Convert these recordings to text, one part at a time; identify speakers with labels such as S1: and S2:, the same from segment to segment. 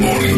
S1: Morning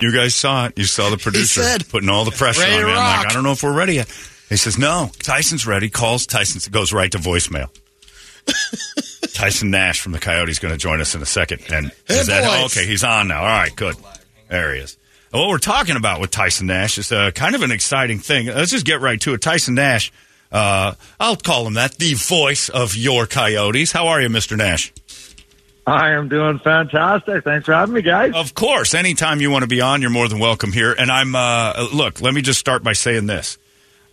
S2: You guys saw it. You saw the producer
S3: said,
S2: putting all the pressure on me. I'm like. I don't know if we're ready yet. He says, No, Tyson's ready. Calls Tyson goes right to voicemail. Tyson Nash from the Coyotes going to join us in a second. And
S3: Hey,
S2: is that okay? He's on now. All right, good. There he is. And what we're talking about with Tyson Nash is uh, kind of an exciting thing. Let's just get right to it. Tyson Nash, uh, I'll call him that, the voice of your Coyotes. How are you, Mr. Nash?
S4: I am doing fantastic. Thanks for having me, guys.
S2: Of course, anytime you want to be on, you're more than welcome here. And I'm uh, look. Let me just start by saying this: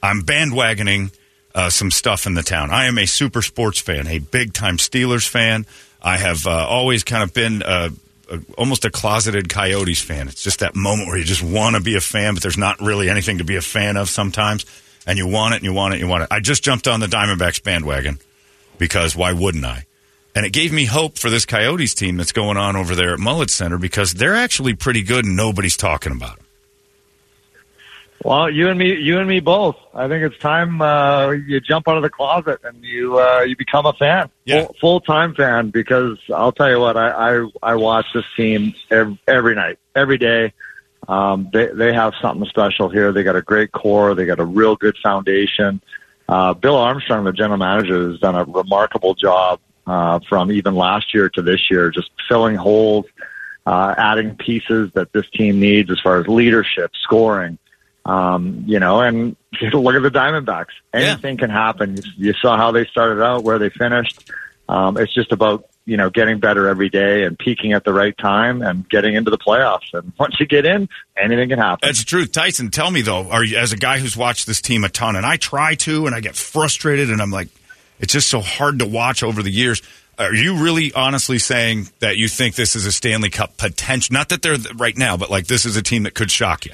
S2: I'm bandwagoning uh, some stuff in the town. I am a super sports fan, a big time Steelers fan. I have uh, always kind of been uh, almost a closeted Coyotes fan. It's just that moment where you just want to be a fan, but there's not really anything to be a fan of sometimes, and you want it, and you want it, and you want it. I just jumped on the Diamondbacks bandwagon because why wouldn't I? And it gave me hope for this Coyotes team that's going on over there at Mullett Center because they're actually pretty good and nobody's talking about them.
S4: Well, you and me, you and me both. I think it's time uh, you jump out of the closet and you uh, you become a fan,
S2: Yeah.
S4: full time fan. Because I'll tell you what, I I, I watch this team every, every night, every day. Um, they they have something special here. They got a great core. They got a real good foundation. Uh, Bill Armstrong, the general manager, has done a remarkable job uh, from even last year to this year, just filling holes, uh, adding pieces that this team needs as far as leadership, scoring. Um, you know, and just look at the Diamondbacks.
S2: Yeah.
S4: Anything can happen. You, you saw how they started out, where they finished. Um, it's just about you know getting better every day and peaking at the right time and getting into the playoffs. And once you get in, anything can happen.
S2: That's the truth. Tyson, tell me though, are you as a guy who's watched this team a ton, and I try to, and I get frustrated, and I'm like, it's just so hard to watch over the years. Are you really honestly saying that you think this is a Stanley Cup potential? Not that they're right now, but like this is a team that could shock you.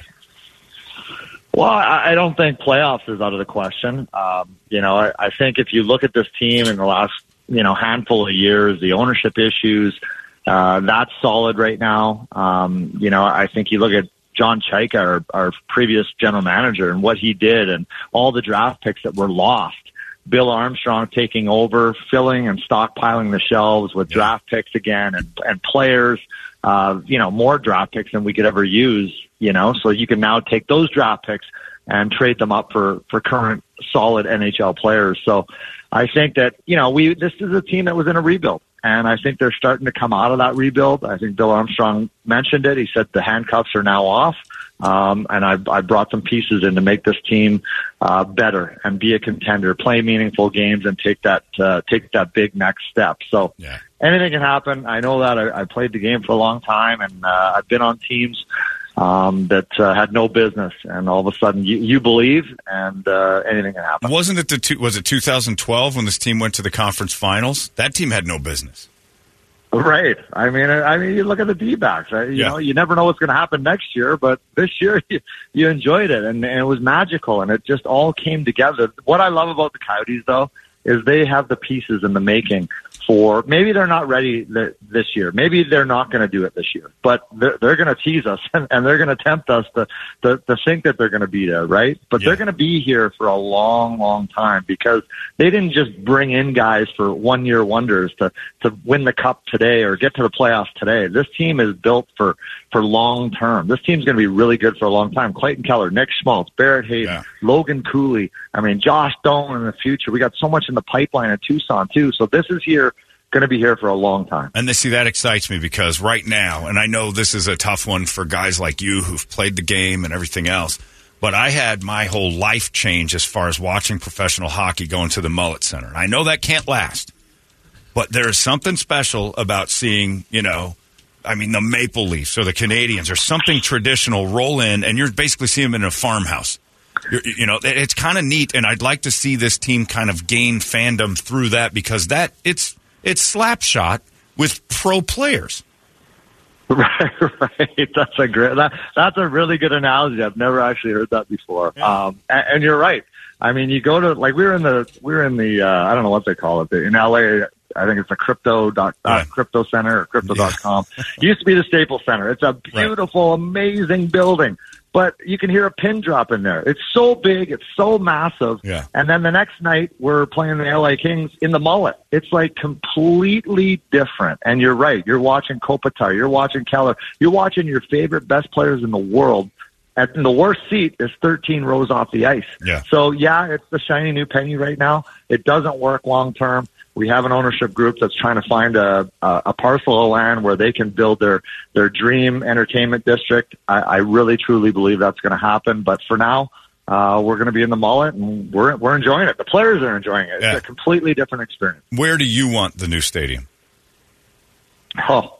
S4: Well, I, don't think playoffs is out of the question. Um, you know, I, I think if you look at this team in the last, you know, handful of years, the ownership issues, uh, that's solid right now. Um, you know, I think you look at John Chayka, our, our previous general manager, and what he did and all the draft picks that were lost. Bill Armstrong taking over, filling and stockpiling the shelves with draft picks again and, and players, uh, you know, more draft picks than we could ever use, you know, so you can now take those draft picks and trade them up for, for current solid NHL players. So I think that, you know, we, this is a team that was in a rebuild and I think they're starting to come out of that rebuild. I think Bill Armstrong mentioned it. He said the handcuffs are now off. Um, and I, I brought some pieces in to make this team uh, better and be a contender, play meaningful games, and take that uh, take that big next step. So
S2: Yeah.
S4: anything can happen. I know that. I, I played the game for a long time, and uh, I've been on teams um, that uh, had no business, and all of a sudden you, you believe, and uh, anything can happen.
S2: Wasn't it the two, was it 2012 when this team went to the conference finals? That team had no business.
S4: Right. I mean, I mean, you look at the D-backs. Right? You
S2: Yeah.
S4: know, you never know what's going to happen next year, but this year you, you enjoyed it, and, and it was magical, and it just all came together. What I love about the Coyotes, though, is they have the pieces in the making for maybe they're not ready th- this year. Maybe they're not going to do it this year, but they're, they're going to tease us and, and they're going to tempt us to, to, to think that they're going to be there, right? But
S2: Yeah.
S4: they're going to be here for a long, long time because they didn't just bring in guys for one year wonders to, to win the cup today or get to the playoffs today. This team is built for, for long term. This team's going to be really good for a long time. Clayton Keller, Nick Schmaltz, Barrett Hayton,
S2: Yeah.
S4: Logan Cooley. I mean, Josh Doan in the future. We got so much in the pipeline in Tucson too. So this is here, going to be here for a long time.
S2: And see that excites me because right now, and I know this is a tough one for guys like you who've played the game and everything else, but I had my whole life change as far as watching professional hockey going to the Mullett Center. I know that can't last, but there is something special about seeing, you know, I mean, the Maple Leafs or the Canadiens or something traditional roll in, and you're basically seeing them in a farmhouse. You're, you know, it's kind of neat, and I'd like to see this team kind of gain fandom through that because that it's It's Slapshot with pro players.
S4: Right, right. That's a great. That, that's a really good analogy. I've never actually heard that before. Um, and, and you're right. I mean, you go to like we were in the we were in the uh, I don't know what they call it in LA. I think it's the crypto dot uh,
S2: Right.
S4: crypto center or crypto dot com. It used to be the Staples Center. It's a beautiful, amazing building. But you can hear a pin drop in there. It's so big, it's so massive.
S2: Yeah.
S4: And then the next night we're playing the LA Kings in the mullet. It's like completely different. And you're right. You're watching Kopitar. You're watching Keller. You're watching your favorite best players in the world. And the worst seat is 13 rows off the ice.
S2: Yeah.
S4: So yeah, it's the shiny new penny right now. It doesn't work long term. We have an ownership group that's trying to find a, a, a parcel of land where they can build their, their dream entertainment district. I, I really truly believe that's going to happen. But for now, uh, we're going to be in the mullet and we're, we're enjoying it. The players are enjoying it.
S2: Yeah.
S4: It's a completely different experience.
S2: Where do you want the new stadium?
S4: Oh,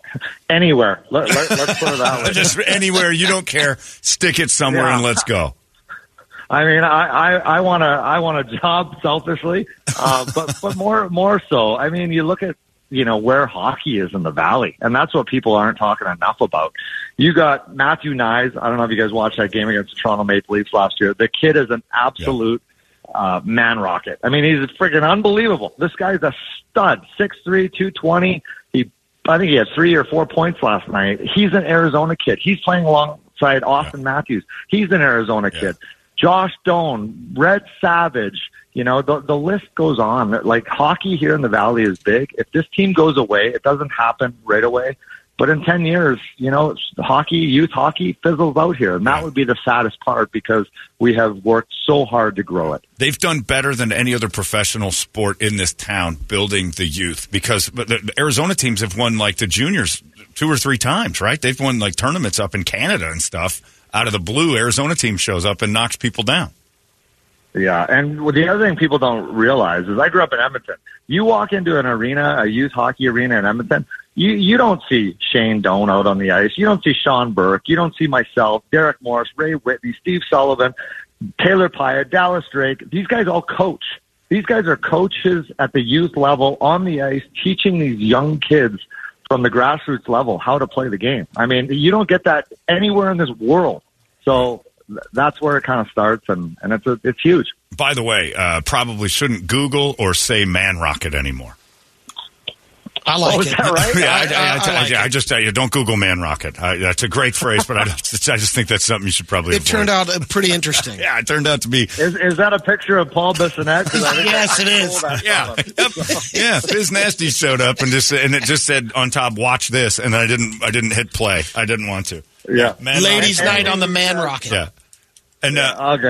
S4: anywhere. Let, let, let's put it that way.
S2: Just anywhere you don't care, stick it somewhere
S4: Yeah.
S2: and let's go.
S4: I mean, I, I, I want to, I want a job selfishly, uh, but, but more, more so. I mean, you look at, you know, where hockey is in the valley, and that's what people aren't talking enough about. You got Matthew Knies. I don't know if you guys watched that game against the Toronto Maple Leafs last year. The kid is an absolute uh, man rocket. I mean, he's freaking unbelievable. This guy's a stud. Six three, two twenty. He, I think he had three or four points last night. He's an Arizona kid. He's playing alongside Auston Matthews. He's an Arizona
S2: Yeah.
S4: kid. Josh Stone, Red Savage. You know, the the list goes on. Like hockey here in the valley is big. If this team goes away, it doesn't happen right away. But in ten years, you know, hockey, youth hockey fizzles out here, and that would be the saddest part because we have worked so hard to grow it.
S2: They've done better than any other professional sport in this town building the youth because the Arizona teams have won like the juniors two or three times, right? They've won like tournaments up in Canada and stuff. Out of the blue, Arizona team shows up and knocks people down.
S4: Yeah, and the other thing people don't realize is I grew up in Edmonton. You walk into an arena, a youth hockey arena in Edmonton, you you don't see Shane Doan out on the ice. You don't see Sean Burke. You don't see myself, Derek Morris, Ray Whitney, Steve Sullivan, Taylor Pyatt, Dallas Drake. These guys all coach. These guys are coaches at the youth level on the ice, teaching these young kids from the grassroots level how to play the game. I mean, you don't get that anywhere in this world. So that's where it kind of starts, and and it's a, it's huge.
S2: By the way, uh, probably shouldn't Google or say man rocket anymore.
S3: I like
S4: Oh, is
S3: it.
S4: that right?
S2: Yeah, I,
S3: I-
S2: I,
S3: I
S2: I-
S3: like
S2: I
S3: it.
S2: just tell you, don't Google man rocket. I, that's a great phrase, but I, just- I just think that's something you should probably.
S3: It
S2: avoid.
S3: turned out uh, pretty interesting.
S2: Yeah, it turned out to be.
S4: Is is that a picture of Paul Bissonnette? 'Cause I think
S3: Yes,
S4: I
S3: it is.
S2: Yeah. Yep. yeah. Biz Nasty showed up and just and it just said on top, "Watch this," and I didn't. I didn't hit play. I didn't want to.
S4: Yeah.
S2: Man
S3: Ladies'
S2: rocket.
S3: night on the Man Rocket.
S2: Yeah, and uh,
S4: Okay,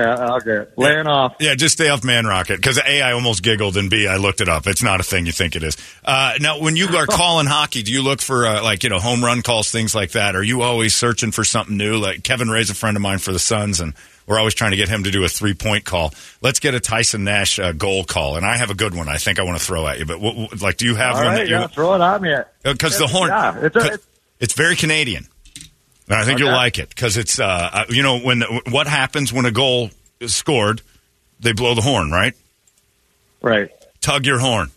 S4: okay. Laying off.
S2: yeah, just stay off Man Rocket because a I almost giggled and b I looked it up. It's not a thing you think it is. Uh, now, when you are calling hockey, do you look for uh, like you know home run calls, things like that? Are you always searching for something new? Like Kevin Ray's a friend of mine for the Suns, and we're always trying to get him to do a three point call. Let's get a Tyson Nash uh, goal call, and I have a good one. I think I want to throw at you, but what, what- like, do you have
S4: All
S2: one
S4: right,
S2: that you?
S4: yeah, throw it at me.
S2: Because the horn,
S4: Yeah, it's a- it's-
S2: it's very Canadian, I think you'll like it because it's uh, uh, you know when what happens when a goal is scored, they blow the horn, right?
S4: Right.
S2: Tug your horn.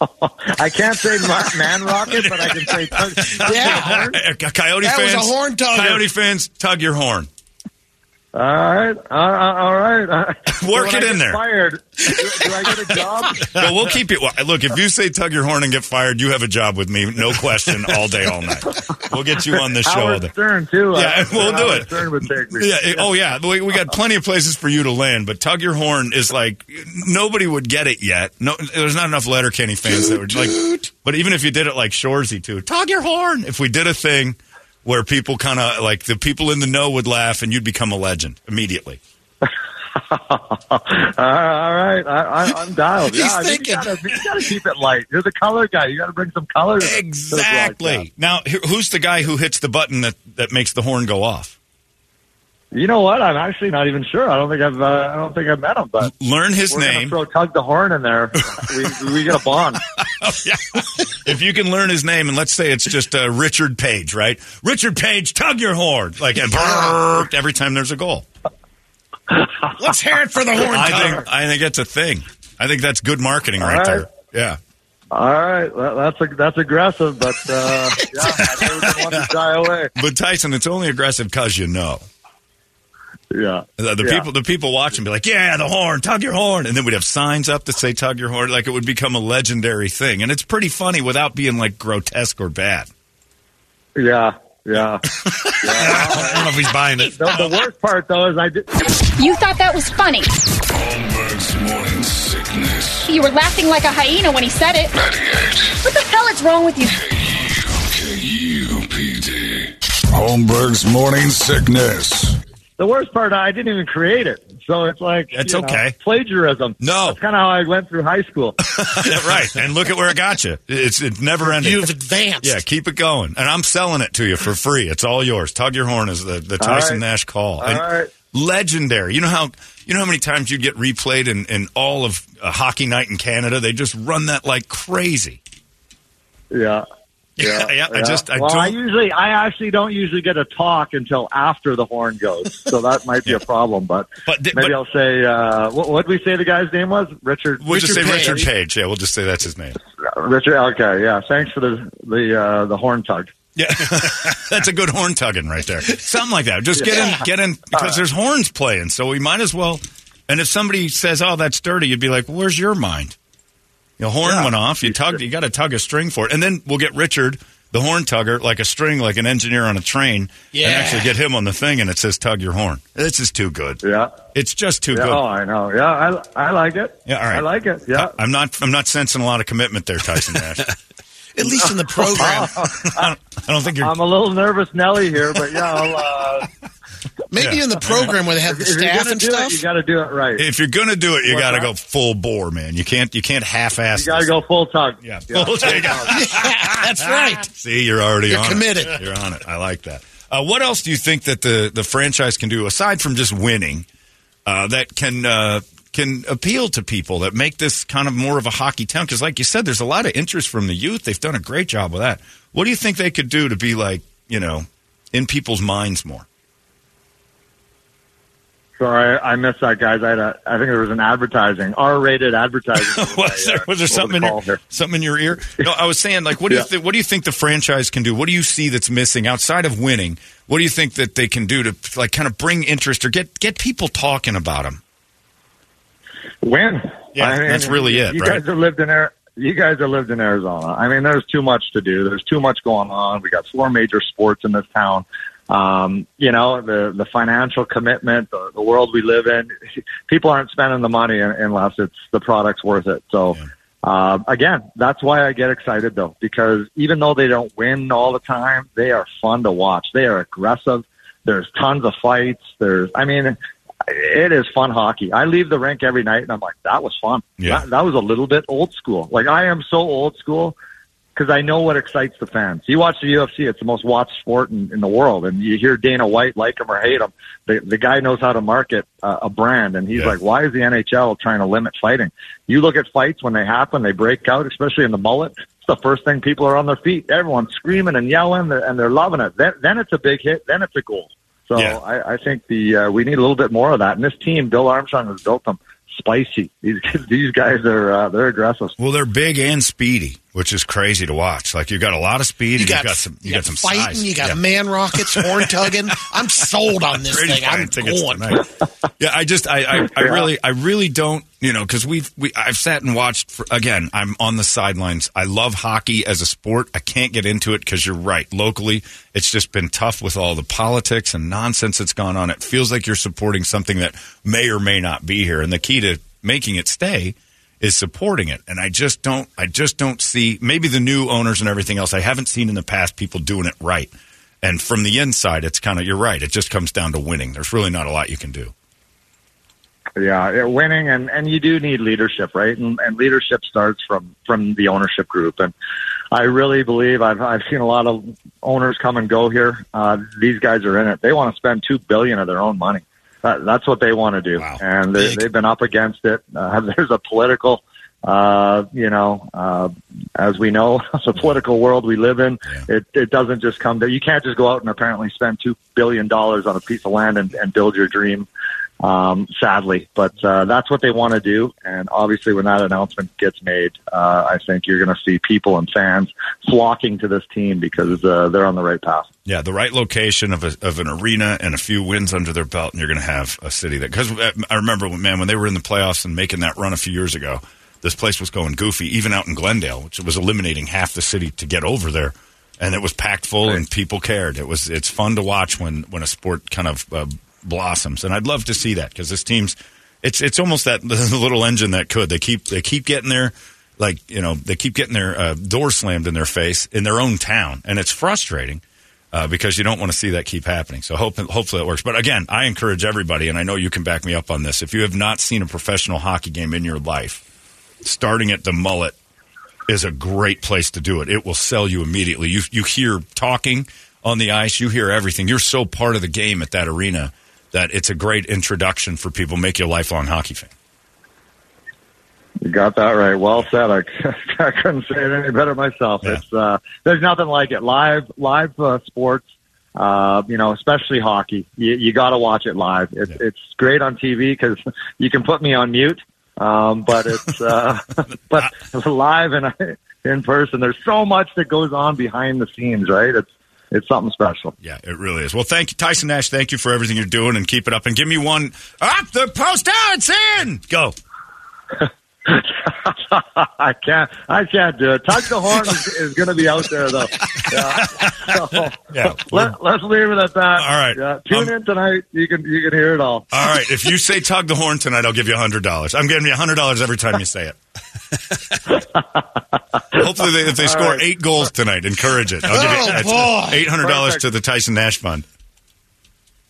S4: I can't say ma- man rocket, but I can say tug, tug
S3: Yeah.
S4: your horn.
S2: Coyote
S3: That was a horn tugger.
S2: Coyote fans, tug your horn.
S4: All right, uh, uh, all right. Uh,
S2: Work
S4: when
S2: it
S4: I
S2: in there.
S4: Fired. Do, do I get a job?
S2: well, we'll keep you. well, Look, if you say tug your horn and get fired, you have a job with me, no question, all day, all night. We'll get you on this show.
S4: Howard. Stern too.
S2: Yeah,
S4: Uh,
S2: we'll do it.
S4: Stern would take me.
S2: Yeah. it- oh, yeah. We, we got plenty of places for you to land, but tug your horn is like nobody would get it yet. No, there's not enough Letterkenny fans that would like. But even if you did it like Shoresy too, tug your horn. If we did a thing where people kind of like the people in the know would laugh, and you'd become a legend immediately.
S4: all right, I, I, I'm dialed.
S3: He's
S4: yeah, I mean,
S3: thinking.
S4: You gotta, you gotta keep it light. You're the color guy. You got to bring some color. to the- to the
S2: Exactly. Now, who's the guy who hits the button that that makes the horn go off?
S4: You know what? I'm actually not even sure. I don't think I've. Uh, I don't think I've met him, but
S2: Learn his name.
S4: throw tug the horn in there. we we get a bond.
S2: Yeah. if you can learn his name, and let's say it's just uh, Richard Page, right? Richard Page, tug your horn, like and every time there's a goal.
S3: Let's hear it for the horn
S2: I
S3: tugger.
S2: think I think that's a thing. I think that's good marketing
S4: All
S2: right,
S4: right.
S2: there. Yeah.
S4: All right, that- that's a, that's aggressive, but uh, yeah, I never been to shy away.
S2: But Tyson, it's only aggressive because you know.
S4: Yeah,
S2: The, the
S4: Yeah.
S2: people, the people watching, be like, "Yeah, the horn, tug your horn," and then we'd have signs up that say "tug your horn," like it would become a legendary thing, and it's pretty funny without being like grotesque or bad.
S4: yeah, yeah.
S3: I don't know if he's buying it.
S4: The, the worst part though is I did.
S5: You thought that was funny.
S1: Holmberg's morning sickness.
S5: You were laughing like a hyena when he said it.
S1: 98
S5: What the hell is wrong with you?
S1: KUPD. Holmberg's morning sickness.
S4: The worst part, I didn't even create it, so it's like
S2: It's
S4: you know,
S2: okay.
S4: plagiarism.
S2: No.
S4: that's kind of how I went through high school.
S2: right, and look at where it got you. It's it never ended.
S3: You've advanced.
S2: Yeah, keep it going, and I'm selling it to you for free. It's all yours. Tug your horn is the, the Tyson
S4: right.
S2: Nash call.
S4: All
S2: And
S4: right.
S2: Legendary. You know how you know how many times you'd get replayed in, in all of a hockey night in Canada. They just run that like crazy.
S4: Yeah.
S2: Yeah, yeah, I just- I
S4: well, I
S2: don't-
S4: usually, I actually don't usually get a talk until after the horn goes, so that might be a problem. But,
S2: But
S4: maybe
S2: but-
S4: I'll say, uh, what did we say the guy's name was? Richard.
S2: We'll just say
S3: Richard
S2: Richard
S3: Page.
S2: Page. Yeah, we'll just say that's his name.
S4: Richard. Okay, yeah. Thanks for the the uh, the horn tug.
S2: Yeah, that's a good horn tugging right there. Something like that. Just get in, get in, because there's horns playing, so we might as well. And if somebody says, "Oh, that's dirty," you'd be like, "Where's your mind?" Your horn
S4: Yeah.
S2: went off. You tugged. You got to tug a string for it, and then we'll get Richard, the horn tugger, like a string, like an engineer on a train,
S3: Yeah.
S2: and actually get him on the thing, and it says "tug your horn." This is too good.
S4: Yeah.
S2: It's just too
S4: Yeah.
S2: good.
S4: Oh, I know. Yeah, I I like it.
S2: Yeah, all right.
S4: I like it. Yeah.
S2: I, am not. I'm not sensing a lot of commitment there, Tyson Nash.
S3: At least in the program.
S2: I don't think you're.
S4: I'm a little nervous, Nelly here, but yeah, I'll, uh,
S3: Maybe
S2: Yeah.
S3: in the program where they have the
S4: if you're
S3: staff and
S4: do
S3: stuff.
S4: it, you got to do it right.
S2: If you're gonna do it, you got to go full bore, man. You can't. You can't half-ass.
S4: You got to go full tug.
S2: Yeah. There you go.
S3: That's right.
S2: See, you're already
S3: You're
S2: on
S3: committed.
S2: It. You're on it. I like that. Uh, what else do you think that the the franchise can do aside from just winning? Uh, that can uh, can appeal to people that make this kind of more of a hockey town. Because, like you said, there's a lot of interest from the youth. They've done a great job with that. What do you think they could do to be like you know in people's minds more?
S4: Sorry, I missed that, guys. I had a, I think there was an advertising, R-rated advertising.
S2: Uh, was there, was there something in your, something in your ear? No, I was saying, like, what do you th- what do you think the franchise can do? What do you see that's missing outside of winning? What do you think that they can do to like kind of bring interest or get get people talking about them?
S4: Win.
S2: Yeah, that's really it,
S4: You
S2: right?
S4: guys have lived in Ar- You guys have lived in Arizona. I mean, there's too much to do. There's too much going on. We got four major sports in this town. Um, you know, the the financial commitment, the, the world we live in. People aren't spending the money unless it's the product's worth it. So. Uh, again, that's why I get excited though, because even though they don't win all the time, they are fun to watch. They are aggressive. There's tons of fights. There's, I mean, it is fun hockey. I leave the rink every night and I'm like, that was fun.
S2: Yeah.
S4: That, that was a little bit old school. Like I am so old school because I know what excites the fans. You watch the UFC; it's the most watched sport in, in the world, and you hear Dana White like him or hate him. The the guy knows how to market uh, a brand, and he's
S2: Yeah.
S4: like, "Why is the NHL trying to limit fighting?" You look at fights when they happen; they break out, especially in the mullet. It's the first thing people are on their feet. Everyone's screaming and yelling, and they're loving it. Then then it's a big hit. Then it's a goal. So
S2: Yeah.
S4: I, I think the uh, we need a little bit more of that. And this team, Bill Armstrong has built them spicy. These these guys are uh, they're aggressive.
S2: Well, they're big and speedy, which is crazy to watch. Like you've got a lot of speed,
S3: You
S2: and
S3: got,
S2: you've got some, you,
S3: you
S2: got, some
S3: fighting,
S2: size.
S3: you got
S2: Yeah.
S3: man rockets, horn tugging. I'm sold on this
S2: Brady's
S3: thing. I'm
S2: buying tickets
S3: going.
S2: tonight. yeah, I just, I, I, I really, I really don't, you know, because we've, we, I've sat and watched. For, again, I'm on the sidelines. I love hockey as a sport. I can't get into it because you're right. Locally, it's just been tough with all the politics and nonsense that's gone on. It feels like you're supporting something that may or may not be here, and the key to making it stay is supporting it. And I just don't, I just don't see. Maybe the new owners and everything else. I haven't seen in the past people doing it right. And from the inside, it's kind of, you're right. It just comes down to winning. There's really not a lot you can do.
S4: Yeah, winning and and you do need leadership, right? And and leadership starts from from the ownership group. And I really believe I've I've seen a lot of owners come and go here. Uh, these guys are in it. They want to spend two billion of their own money. That, that's what they want to do,
S2: Wow.
S4: and they, they've been up against it. Uh, there's a political. Uh, you know, uh, as we know, the political world we live in,
S2: Yeah.
S4: it, it doesn't just come to, you can't just go out and apparently spend two billion dollars on a piece of land and, and build your dream um, sadly. But uh, that's what they want to do. And obviously, when that announcement gets made, uh, I think you're going to see people and fans flocking to this team because uh, they're on the right path.
S2: Yeah, the right location of, a, of an arena and a few wins under their belt, and you're going to have a city that. Because I remember, man, when they were in the playoffs and making that run a few years ago, this place was going goofy, even out in Glendale, which was eliminating half the city to get over there, and it was packed full and people cared. It was it's fun to watch when when a sport kind of uh, blossoms, and I'd love to see that because this team's it's it's almost that little engine that could. They keep they keep getting their like you know they keep getting their uh, door slammed in their face in their own town, and it's frustrating. Uh, because you don't want to see that keep happening. So hope, hopefully it works. But again, I encourage everybody, and I know you can back me up on this. If you have not seen a professional hockey game in your life, starting at the mullet is a great place to do it. It will sell you immediately. You you hear talking on the ice, you hear everything. You're so part of the game at that arena that it's a great introduction for people. Make you a lifelong hockey fan.
S4: You got that right. Well said. I, I couldn't say it any better myself.
S2: Yeah.
S4: It's uh, there's nothing like it. Live live uh, sports, uh, you know, especially hockey. You, you got to watch it live. It's
S2: Yeah.
S4: it's great on TV because you can put me on mute. Um, but it's uh, but live and in person. There's so much that goes on behind the scenes, right? It's it's something special.
S2: Yeah, it really is. Well, thank you, Tyson Nash. Thank you for everything you're doing, and keep it up. And give me one up the post. Oh, it's in. Go.
S4: I can't. I can't do it. Tug the horn is, is going to be out there though. Yeah. So,
S2: Yeah.
S4: Let, let's leave it at that.
S2: All right.
S4: Yeah. Tune
S2: Um,
S4: in tonight. You can you can hear it all.
S2: All right. If you say tug the horn tonight, I'll give you a hundred dollars. I'm giving you a hundred dollars every time you say it. Hopefully, they, if they score
S4: right.
S2: eight goals tonight, encourage it. I'll
S3: Oh,
S2: give you eight hundred dollars to the Tyson Nash Fund.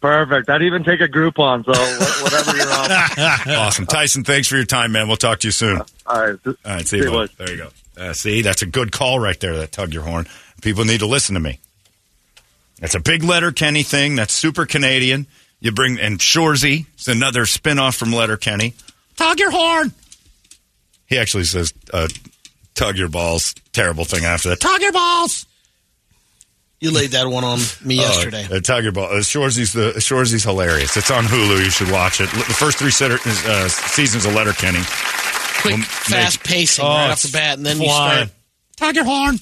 S4: Perfect. I'd even take a Groupon. So whatever you're on.
S2: Awesome, Tyson. Thanks for your time, man. We'll talk to you soon.
S4: All right.
S2: All right, see you, bud. There you go. Uh, see, that's a good call right there. That tug your horn. People need to listen to me. That's a big letter Kenny thing. That's super Canadian. You bring and Shoresy It's another spin-off from Letterkenny. Tug your horn. He actually says uh, tug your balls. Terrible thing after that. Tug your balls.
S3: You laid that one on me yesterday.
S2: Uh, tug your balls. Uh, Shoresy's the Shoresy's hilarious. It's on Hulu. You should watch it. The first three setter, uh, seasons of Letterkenny.
S3: Quick,
S2: well,
S3: fast
S2: make-
S3: pacing
S2: Oh,
S3: right off the bat, and then you
S2: flying.
S3: start.
S2: Tug your horn.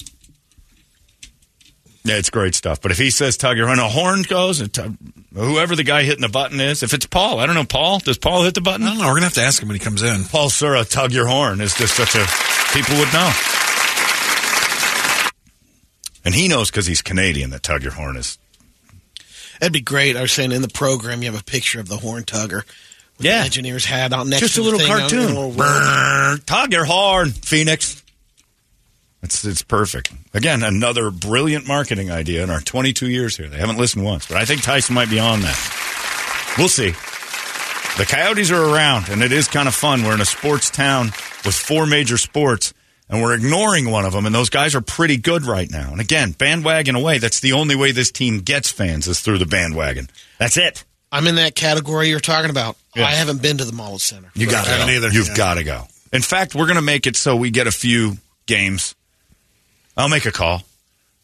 S2: Yeah, it's great stuff. But if he says tug your horn, a horn goes, and tug, whoever the guy hitting the button is, if it's Paul, I don't know, Paul, does Paul hit the button?
S6: I don't know. We're gonna have to ask him when he comes in.
S2: Paul Sura, tug your horn is just such a, people would know. And he knows because he's Canadian that tug your horn is,
S3: That'd be great. I was saying in the program, you have a picture of the horn tugger. With
S2: Yeah.
S3: the engineer's hat on next
S2: just
S3: to
S2: a
S3: the
S2: little
S3: thing
S2: cartoon.
S3: on a little
S2: tug your horn, Phoenix. It's it's perfect. Again, another brilliant marketing idea in our 22 years here. They haven't listened once, but I think Tyson might be on that. We'll see. The Coyotes are around, and it is kind of fun. We're in a sports town with four major sports, and we're ignoring one of them, and those guys are pretty good right now. And again, bandwagon away. That's the only way this team gets fans is through the bandwagon. That's it.
S3: I'm in that category you're talking about.
S2: Yeah.
S3: I haven't been to the Mullett Center.
S2: You got to go.
S6: either.
S2: You've
S6: Yeah.
S2: got to go. In fact, we're going to make it so we get a few games. I'll make a call,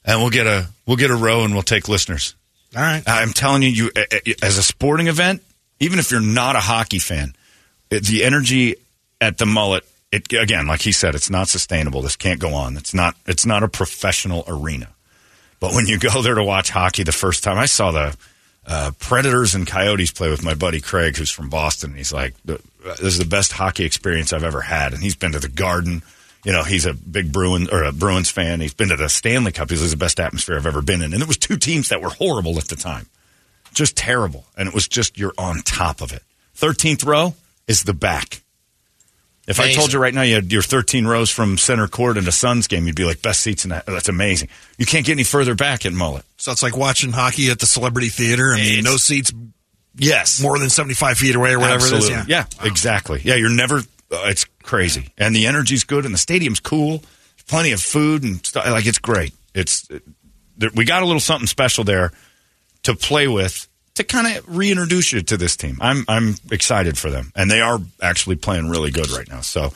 S2: and we'll get a we'll get a row, and we'll take listeners.
S6: All right.
S2: I'm telling you, you as a sporting event, even if you're not a hockey fan, it, the energy at the mullet. It again, like he said, it's not sustainable. This can't go on. It's not. It's not a professional arena. But when you go there to watch hockey the first time, I saw the uh, Predators and Coyotes play with my buddy Craig, who's from Boston. And he's like, "This is the best hockey experience I've ever had." And he's been to the Garden. You know, he's a big Bruin or a Bruins fan. He's been to the Stanley Cup. He's "This is the best atmosphere I've ever been in. And it was two teams that were horrible at the time, just terrible. And it was just you're on top of it. Thirteenth row is the back. If I told you right now you had your 13 rows from center court in a Suns game, you'd be like, best seats in that. That's amazing. You can't get any further back at Mullett.
S6: So it's like watching hockey at the Celebrity Theater. I mean,
S2: It's-
S6: no seats
S2: Yes.
S6: more than 75 feet away or whatever
S2: Absolutely.
S6: it is.
S2: Yeah, exactly. Yeah, you're never. Uh, it's crazy, and the energy's good, and the stadium's cool. Plenty of food and stuff. Like it's great. It's it, we got a little something special there to play with to kind of reintroduce you to this team. I'm I'm excited for them, and they are actually playing really good right now. So.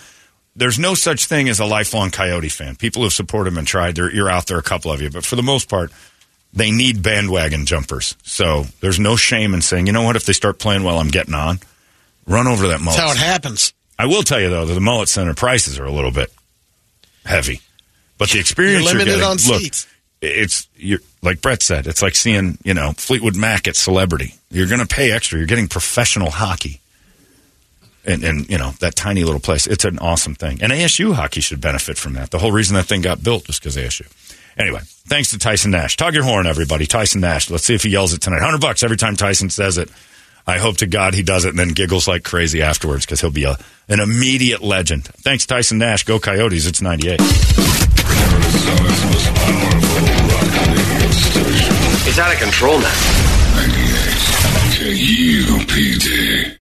S2: There's no such thing as a lifelong Coyote fan. People who've supported them and tried, you're out there, a couple of you. But for the most part, they need bandwagon jumpers. So there's no shame in saying, you know what, if they start playing well, I'm getting on. Run over to that mullet.
S3: That's how it happens.
S2: I will tell you though that the mullet center prices are a little bit heavy, but the experience
S3: You're limited
S2: getting,
S3: on
S2: look,
S3: seats.
S2: It's you're like Brett said. It's like seeing you know Fleetwood Mac at Celebrity. You're going to pay extra. You're getting professional hockey, and and you know that tiny little place. It's an awesome thing, and ASU hockey should benefit from that. The whole reason that thing got built was because ASU. Anyway, thanks to Tyson Nash. Tug your horn, everybody. Tyson Nash. Let's see if he yells it tonight. Hundred bucks every time Tyson says it. I hope to God he does it and then giggles like crazy afterwards because he'll be a, an immediate legend. Thanks, Tyson Nash. Go Coyotes. It's 98.
S1: Arizona's most powerful rock radio station.
S7: It's out of control now.
S1: 98 KUPD.